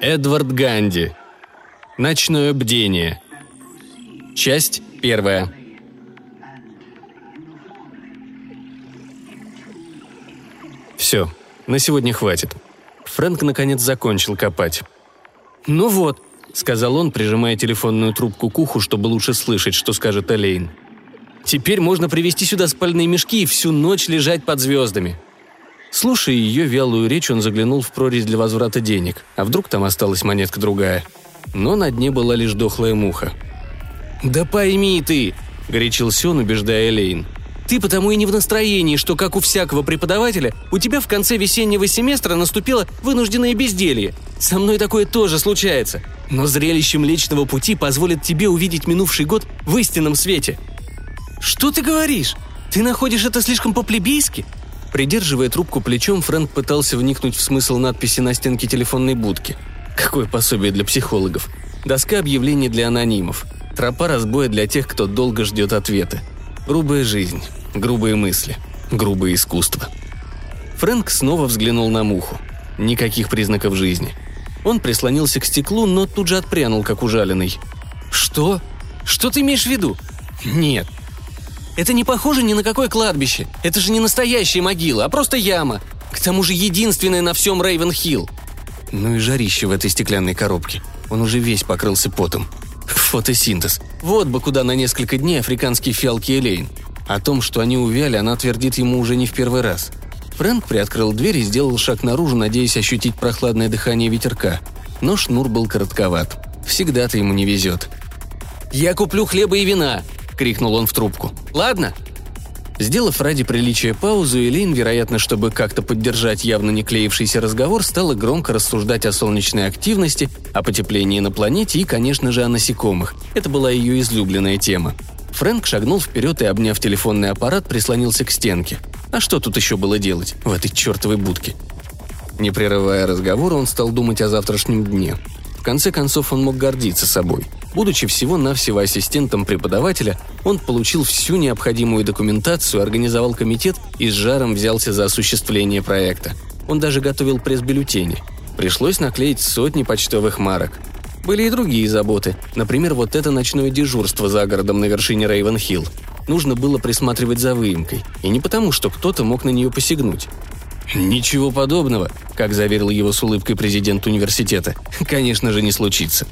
Эдвард Ганди. Ночное бдение. Часть первая. Все, на сегодня хватит. Фрэнк наконец закончил копать. «Ну вот», — сказал он, прижимая телефонную трубку к уху, чтобы лучше слышать, что скажет Элейн. «Теперь можно привезти сюда спальные мешки и всю ночь лежать под звездами». Слушая ее вялую речь, он заглянул в прорезь для возврата денег, а вдруг там осталась монетка другая. Но на дне была лишь дохлая муха. «Да пойми ты!» – горячился он, убеждая Элейн. Ты потому и не в настроении, что, как у всякого преподавателя, у тебя в конце весеннего семестра наступило вынужденное безделье. Со мной такое тоже случается. Но зрелище Млечного Пути позволит тебе увидеть минувший год в истинном свете. Что ты говоришь? Ты находишь это слишком по-плебейски? Придерживая трубку плечом, Фрэнк пытался вникнуть в смысл надписи на стенке телефонной будки. Какое пособие для психологов. Доска объявлений для анонимов. Тропа разбоя для тех, кто долго ждет ответа. Грубая жизнь, грубые мысли, грубое искусство. Фрэнк снова взглянул на муху. Никаких признаков жизни. Он прислонился к стеклу, но тут же отпрянул, как ужаленный. «Что? Что ты имеешь в виду?» «Нет». «Это не похоже ни на какое кладбище. Это же не настоящая могила, а просто яма. К тому же единственная на всем Рейвен-Хилл». Ну и жарище в этой стеклянной коробке. Он уже весь покрылся потом. Фотосинтез. Вот бы куда на несколько дней африканские фиалки Элейн. О том, что они увяли, она твердит ему уже не в первый раз. Фрэнк приоткрыл дверь и сделал шаг наружу, надеясь ощутить прохладное дыхание ветерка. Но шнур был коротковат. Всегда-то ему не везет. «Я куплю хлеба и вина!» – крикнул он в трубку. «Ладно?» Сделав ради приличия паузу, Элейн, вероятно, чтобы как-то поддержать явно не клеившийся разговор, стала громко рассуждать о солнечной активности, о потеплении на планете и, конечно же, о насекомых. Это была ее излюбленная тема. Фрэнк шагнул вперед и, обняв телефонный аппарат, прислонился к стенке. А что тут еще было делать в этой чертовой будке? Не прерывая разговора, он стал думать о завтрашнем дне. Конце концов, он мог гордиться собой – Будучи всего-навсего ассистентом преподавателя, он получил всю необходимую документацию, организовал комитет и с жаром взялся за осуществление проекта. Он даже готовил пресс-бюллетени. Пришлось наклеить сотни почтовых марок. Были и другие заботы. Например, вот это ночное дежурство за городом на вершине Рейвен-Хилл. Нужно было присматривать за выемкой. И не потому, что кто-то мог на нее посягнуть. «Ничего подобного», как заверил его с улыбкой президент университета, конечно же, не случится.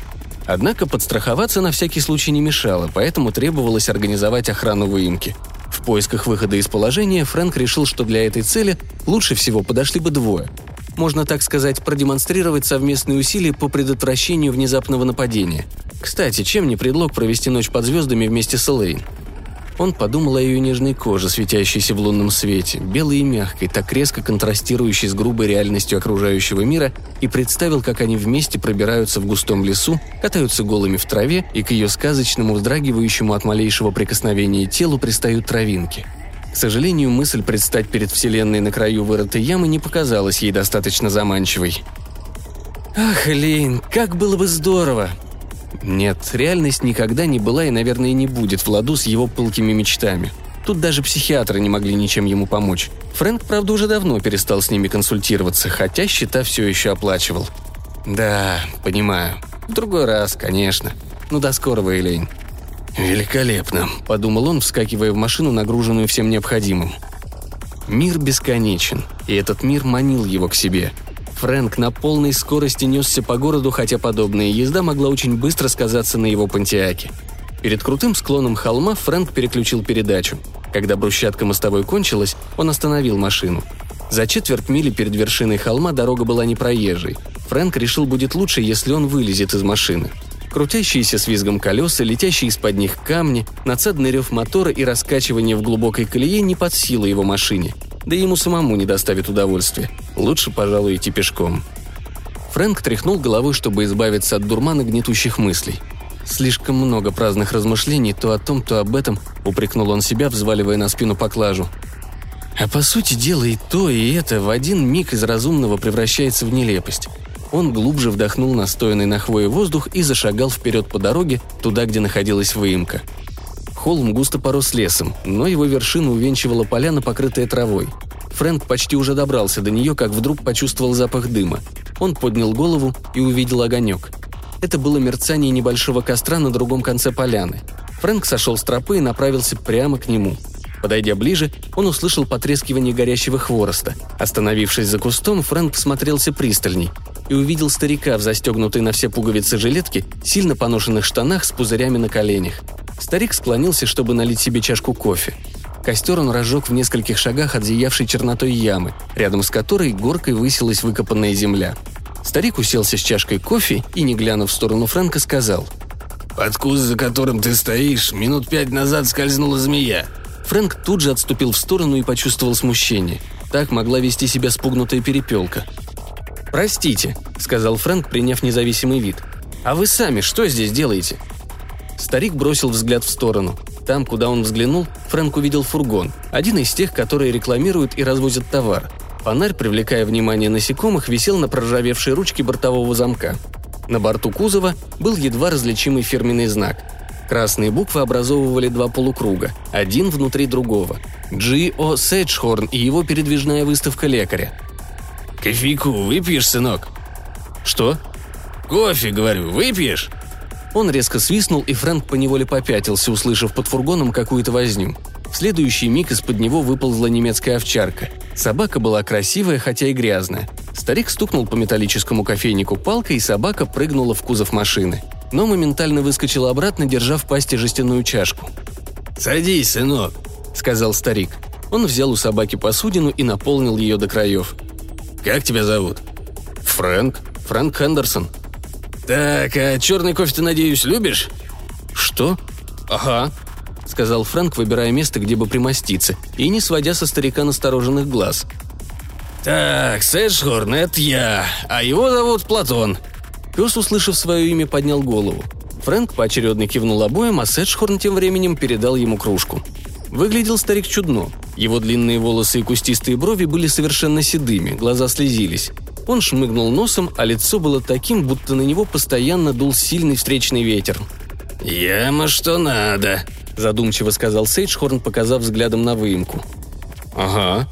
Однако подстраховаться на всякий случай не мешало, поэтому требовалось организовать охрану выемки. В поисках выхода из положения Фрэнк решил, что для этой цели лучше всего подошли бы двое. Можно так сказать, продемонстрировать совместные усилия по предотвращению внезапного нападения. Кстати, чем не предлог провести ночь под звездами вместе с Элейн? Он подумал о ее нежной коже, светящейся в лунном свете, белой и мягкой, так резко контрастирующей с грубой реальностью окружающего мира, и представил, как они вместе пробираются в густом лесу, катаются голыми в траве, и к ее сказочному, вздрагивающему от малейшего прикосновения телу пристают травинки. К сожалению, мысль предстать перед Вселенной на краю вырытой ямы не показалась ей достаточно заманчивой. «Ах, Лейн, как было бы здорово!» Нет, реальность никогда не была и, наверное, не будет в ладу с его пылкими мечтами. Тут даже психиатры не могли ничем ему помочь. Фрэнк, правда, уже давно перестал с ними консультироваться, хотя счета все еще оплачивал. «Да, понимаю. В другой раз, конечно. Ну до скорого, Элейн». «Великолепно», — подумал он, вскакивая в машину, нагруженную всем необходимым. Мир бесконечен, и этот мир манил его к себе — Фрэнк на полной скорости несся по городу, хотя подобная езда могла очень быстро сказаться на его пантиаке. Перед крутым склоном холма Фрэнк переключил передачу. Когда брусчатка мостовой кончилась, он остановил машину. За четверть мили перед вершиной холма дорога была непроезжей. Фрэнк решил, будет лучше, если он вылезет из машины. Крутящиеся с визгом колеса, летящие из-под них камни, надсадный рев мотора и раскачивание в глубокой колее не под силу его машине – да и ему самому не доставит удовольствия. Лучше, пожалуй, идти пешком. Фрэнк тряхнул головой, чтобы избавиться от дурмана гнетущих мыслей. Слишком много праздных размышлений то о том, то об этом, упрекнул он себя, взваливая на спину поклажу. А по сути дела и то, и это в один миг из разумного превращается в нелепость. Он глубже вдохнул настоянный на хвое воздух и зашагал вперед по дороге, туда, где находилась выемка – Холм густо порос лесом, но его вершину увенчивала поляна, покрытая травой. Фрэнк почти уже добрался до нее, как вдруг почувствовал запах дыма. Он поднял голову и увидел огонек. Это было мерцание небольшого костра на другом конце поляны. Фрэнк сошел с тропы и направился прямо к нему. Подойдя ближе, он услышал потрескивание горящего хвороста. Остановившись за кустом, Фрэнк всмотрелся пристальней и увидел старика в застегнутой на все пуговицы жилетке, сильно поношенных штанах с пузырями на коленях. Старик склонился, чтобы налить себе чашку кофе. Костер он разжег в нескольких шагах от зиявшей чернотой ямы, рядом с которой горкой высилась выкопанная земля. Старик уселся с чашкой кофе и, не глянув в сторону Фрэнка, сказал «Под куст, за которым ты стоишь, минут пять назад скользнула змея». Фрэнк тут же отступил в сторону и почувствовал смущение. Так могла вести себя спугнутая перепелка. «Простите», — сказал Фрэнк, приняв независимый вид. «А вы сами что здесь делаете?» Старик бросил взгляд в сторону. Там, куда он взглянул, Фрэнк увидел фургон, один из тех, которые рекламируют и развозят товар. Фонарь, привлекая внимание насекомых, висел на проржавевшей ручке бортового замка. На борту кузова был едва различимый фирменный знак. Красные буквы образовывали два полукруга, один внутри другого. Джи.О. Сэджхорн и его передвижная выставка лекаря. «Кофейку выпьешь, сынок?» «Что?» «Кофе, говорю, выпьешь?» Он резко свистнул, и Фрэнк поневоле попятился, услышав под фургоном какую-то возню. В следующий миг из-под него выползла немецкая овчарка. Собака была красивая, хотя и грязная. Старик стукнул по металлическому кофейнику палкой, и собака прыгнула в кузов машины. Но моментально выскочила обратно, держа в пасти жестяную чашку. «Садись, сынок», — сказал старик. Он взял у собаки посудину и наполнил ее до краев. «Как тебя зовут?» «Фрэнк. Фрэнк Хендерсон», «Так, а черный кофе ты, надеюсь, любишь?» «Что?» «Ага», — сказал Фрэнк, выбирая место, где бы примоститься, и не сводя со старика настороженных глаз. «Так, Сэджхорн — это я, а его зовут Платон». Пес, услышав свое имя, поднял голову. Фрэнк поочередно кивнул обоим, а Сэджхорн тем временем передал ему кружку. Выглядел старик чудно. Его длинные волосы и кустистые брови были совершенно седыми, глаза слезились. Он шмыгнул носом, а лицо было таким, будто на него постоянно дул сильный встречный ветер. «Яма что надо», – задумчиво сказал Сейджхорн, показав взглядом на выемку. «Ага».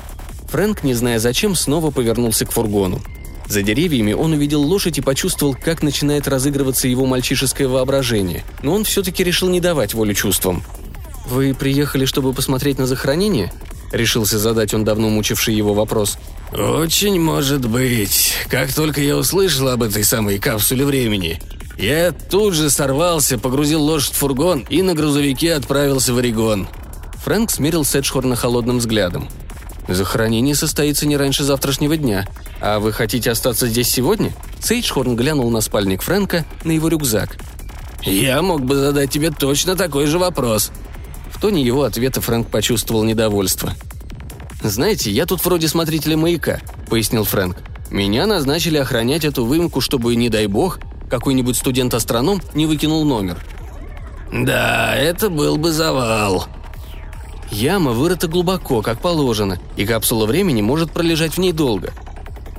Фрэнк, не зная зачем, снова повернулся к фургону. За деревьями он увидел лошадь и почувствовал, как начинает разыгрываться его мальчишеское воображение, но он все-таки решил не давать волю чувствам. «Вы приехали, чтобы посмотреть на захоронение?» – решился задать он давно мучивший его вопрос – «Очень может быть. Как только я услышал об этой самой капсуле времени, я тут же сорвался, погрузил лошадь в фургон и на грузовике отправился в Орегон». Фрэнк смерил Сэджхорна холодным взглядом. «Захоронение состоится не раньше завтрашнего дня. А вы хотите остаться здесь сегодня?» Сейджхорн глянул на спальник Фрэнка, на его рюкзак. «Я мог бы задать тебе точно такой же вопрос». Тоне его ответа Фрэнк почувствовал недовольство – «Знаете, я тут вроде смотрителя маяка», — пояснил Фрэнк. «Меня назначили охранять эту выемку, чтобы, не дай бог, какой-нибудь студент-астроном не выкинул номер». «Да, это был бы завал», Яма вырыта глубоко, как положено, и капсула времени может пролежать в ней долго.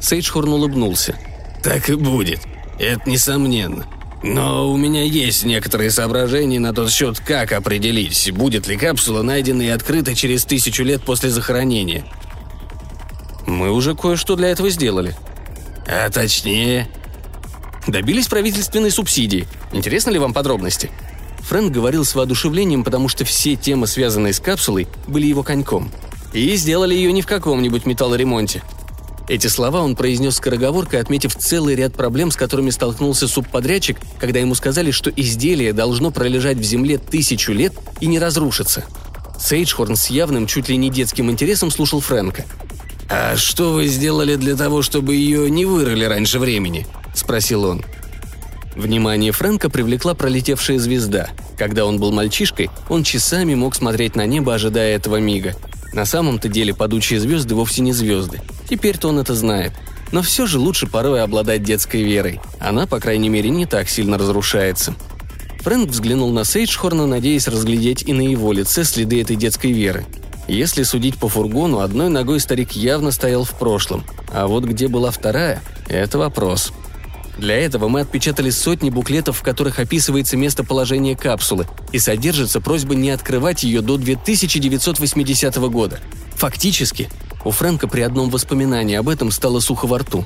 Сейджхорн улыбнулся. «Так и будет. Это несомненно. Но у меня есть некоторые соображения на тот счет, как определить, будет ли капсула найдена и открыта через тысячу лет после захоронения. Мы уже кое-что для этого сделали. А точнее... Добились правительственной субсидии. Интересны ли вам подробности? Фрэнк говорил с воодушевлением, потому что все темы, связанные с капсулой, были его коньком. И сделали ее не в каком-нибудь металлоремонте. Эти слова он произнес скороговоркой, отметив целый ряд проблем, с которыми столкнулся субподрядчик, когда ему сказали, что изделие должно пролежать в земле тысячу лет и не разрушиться. Сейджхорн с явным, чуть ли не детским интересом слушал Фрэнка. «А что вы сделали для того, чтобы ее не вырыли раньше времени?» – спросил он. Внимание Фрэнка привлекла пролетевшая звезда. Когда он был мальчишкой, он часами мог смотреть на небо, ожидая этого мига – на самом-то деле падучие звезды вовсе не звезды. Теперь-то он это знает. Но все же лучше порой обладать детской верой. Она, по крайней мере, не так сильно разрушается. Фрэнк взглянул на Сейджхорна, надеясь разглядеть и на его лице следы этой детской веры. Если судить по фургону, одной ногой старик явно стоял в прошлом. А вот где была вторая – это вопрос. Для этого мы отпечатали сотни буклетов, в которых описывается местоположение капсулы, и содержится просьба не открывать ее до 2980 года. Фактически, У Фрэнка при одном воспоминании об этом стало сухо во рту.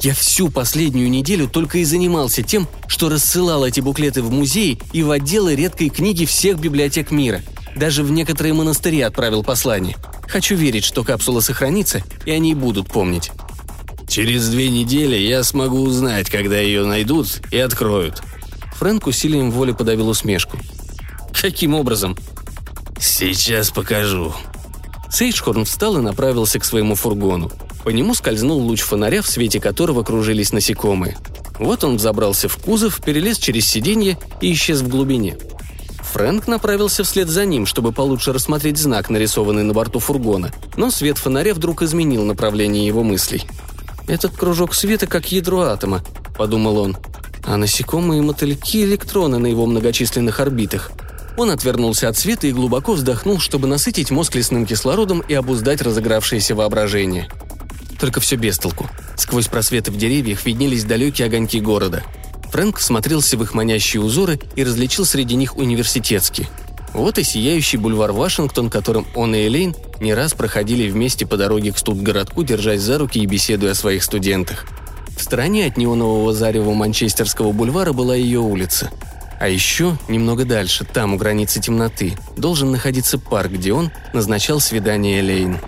Я всю последнюю неделю только и занимался тем, что рассылал эти буклеты в музеи и в отделы редкой книги всех библиотек мира. Даже в некоторые монастыри отправил послание. Хочу верить, что капсула сохранится, и они будут помнить. Через две недели я смогу узнать, когда ее найдут и откроют. Фрэнк усилием воли подавил усмешку. Каким образом? Сейчас покажу. Сейджхорн встал и направился к своему фургону. По нему скользнул луч фонаря, в свете которого кружились насекомые. Вот он взобрался в кузов, перелез через сиденье и исчез в глубине. Фрэнк направился вслед за ним, чтобы получше рассмотреть знак, нарисованный на борту фургона, но свет фонаря вдруг изменил направление его мыслей. «Этот кружок света как ядро атома», — подумал он, а насекомые и мотыльки — электроны на его многочисленных орбитах. Он отвернулся от света и глубоко вздохнул, чтобы насытить мозг лесным кислородом и обуздать разыгравшееся воображение. Только все без толку. Сквозь просветы в деревьях виднелись далекие огоньки города. Фрэнк всмотрелся в их манящие узоры и различил среди них университетский. Вот и сияющий бульвар Вашингтон, которым он и Элейн не раз проходили вместе по дороге к студгородку, держась за руки и беседуя о своих студентах. В стороне от неонового зарева Манчестерского бульвара была ее улица. А еще, немного дальше, там, у границы темноты, должен находиться парк, где он назначал свидание Элейн.